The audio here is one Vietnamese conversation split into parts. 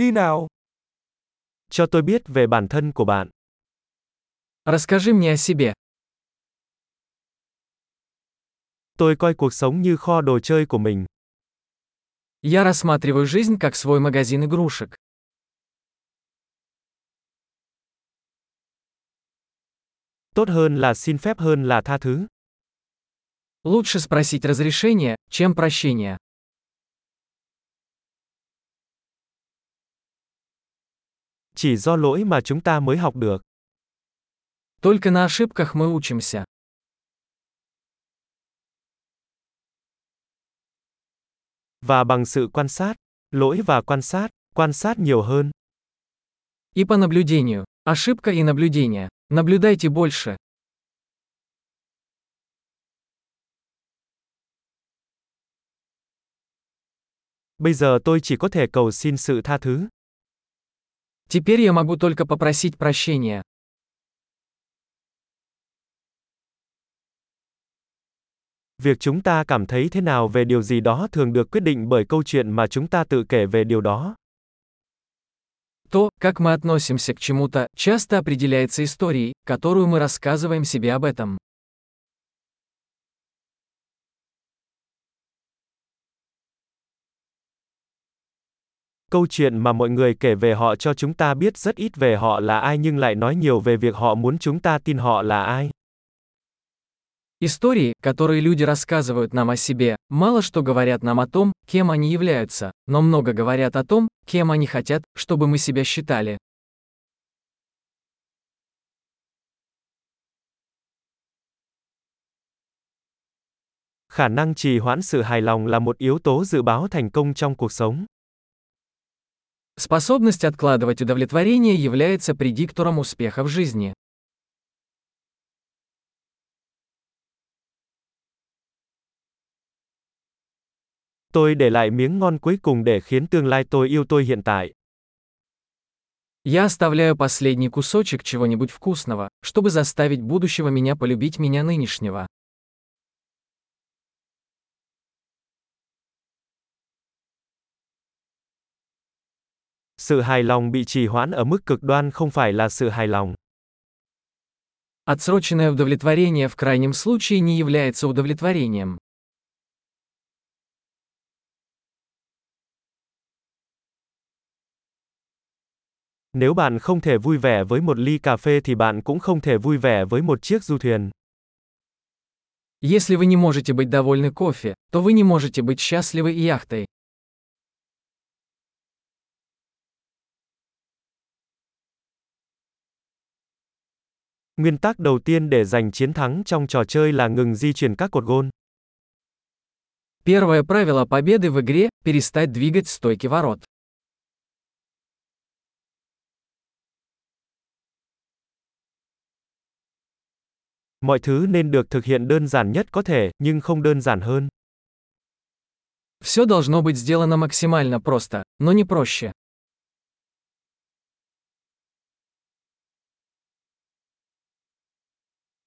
Đi nào. Cho tôi biết về bản thân của bạn. Расскажи мне о себе. Tôi coi cuộc sống như kho đồ chơi của mình. Я рассматриваю жизнь как свой магазин игрушек. Tốt hơn là xin phép hơn là tha thứ. Лучше спросить разрешение, чем прощение. Chỉ do lỗi mà chúng ta mới học được. Только на ошибках мы учимся. Và bằng sự quan sát, lỗi và quan sát, quan sát nhiều hơn. И по наблюдению. Ошибка и наблюдение. Наблюдайте больше. Bây giờ tôi chỉ có thể cầu xin sự tha thứ. Теперь я могу только попросить прощения. Việc chúng ta cảm thấy thế nào về điều gì đó thường được quyết định bởi câu chuyện mà chúng ta tự kể về điều đó. То, как мы относимся к чему-то, часто определяется историей, которую мы рассказываем себе об этом. Câu chuyện mà mọi người kể về họ cho chúng ta biết rất ít về họ là ai nhưng lại nói nhiều về việc họ muốn chúng ta tin họ là ai. Истории, которые люди рассказывают нам о себе, мало что говорят нам о том, кем они являются, но много говорят о том, кем они хотят, чтобы мы себя считали. Khả năng trì hoãn sự hài lòng là một yếu tố dự báo thành công trong cuộc sống. Способность откладывать удовлетворение является предиктором успеха в жизни. Tôi để lại miếng ngon cuối cùng để khiến tương lai tôi yêu tôi hiện tại. Я оставляю последний кусочек чего-нибудь вкусного, чтобы заставить будущего меня полюбить меня нынешнего. Sự hài lòng bị trì hoãn ở mức cực đoan không phải là sự hài lòng. Отсроченное удовлетворение в крайнем случае не является удовлетворением. Nếu bạn không thể vui vẻ với một ly cà phê thì bạn cũng không thể vui vẻ với một chiếc du thuyền. Если вы не можете быть довольны кофе, то вы не можете быть счастливы и яхтой. Nguyên tắc đầu tiên để giành chiến thắng trong trò chơi là ngừng di chuyển các cột gôn. Первое правило победы в игре – перестать двигать стойки ворот. Mọi thứ nên được thực hiện đơn giản nhất có thể, nhưng không đơn giản hơn. Все должно быть сделано максимально просто, но не проще.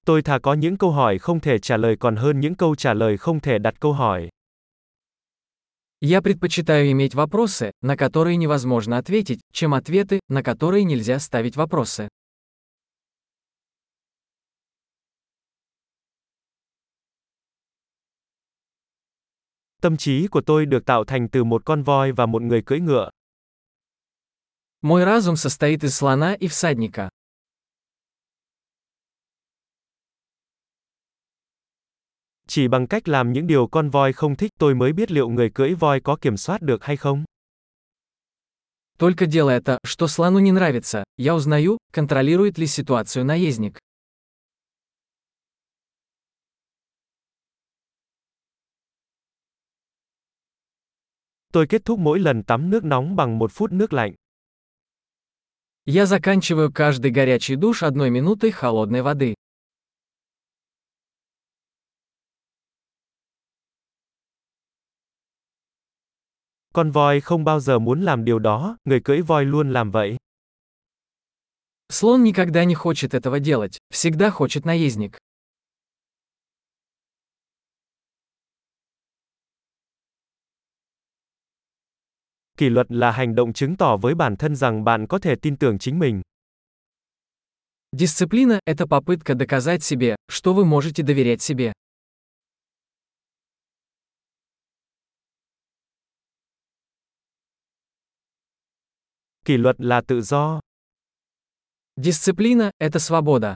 Tôi thà có những câu hỏi không thể trả lời còn hơn những câu trả lời không thể đặt câu hỏi. Я предпочитаю иметь вопросы, на которые невозможно ответить, чем ответы, на которые нельзя ставить вопросы. Tâm trí của tôi được tạo thành từ một con voi và một người cưỡi ngựa. Мой разум состоит из слона и всадника. Chỉ bằng cách làm những điều con voi không thích tôi mới biết liệu người cưỡi voi có kiểm soát được hay không. Только делая то, что слону не нравится, я узнаю, контролирует ли ситуацию наездник. Tôi kết thúc mỗi lần tắm nước nóng bằng một phút nước lạnh. Я заканчиваю каждый горячий душ одной минутой холодной воды. Con voi không bao giờ muốn làm điều đó, người cưỡi voi luôn làm vậy. Слон никогда не хочет этого делать, всегда хочет наездник. Kỷ luật là hành động chứng tỏ với bản thân rằng bạn có thể tin tưởng chính mình. Дисциплина – это попытка доказать себе, что вы можете доверять себе. Kỷ luật là tự do. Дисциплина – это свобода.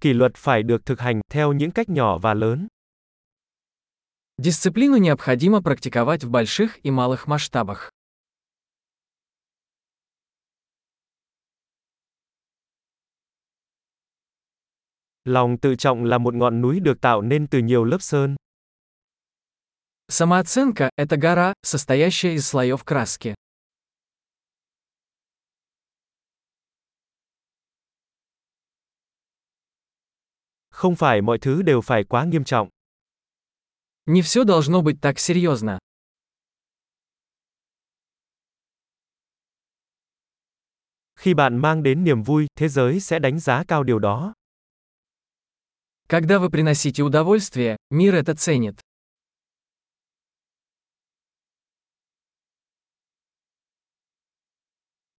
Kỷ luật phải được thực hành theo những cách nhỏ và lớn. Дисциплину необходимо практиковать в больших и малых масштабах. Lòng tự trọng là một ngọn núi được tạo nên từ nhiều lớp sơn. Самооценка – это гора, состоящая из слоев краски. Không phải mọi thứ đều phải quá nghiêm trọng. Не все должно быть так серьезно. Khi bạn mang đến niềm vui, thế giới sẽ đánh giá cao điều đó. Когда вы приносите удовольствие, мир это ценит.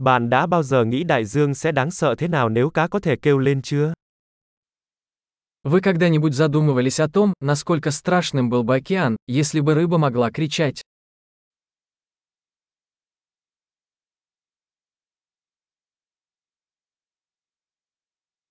Bạn đã bao giờ nghĩ đại dương sẽ đáng sợ thế nào nếu cá có thể kêu lên chưa? Вы когда-нибудь задумывались о том, насколько страшным был бы океан, если бы рыба могла кричать?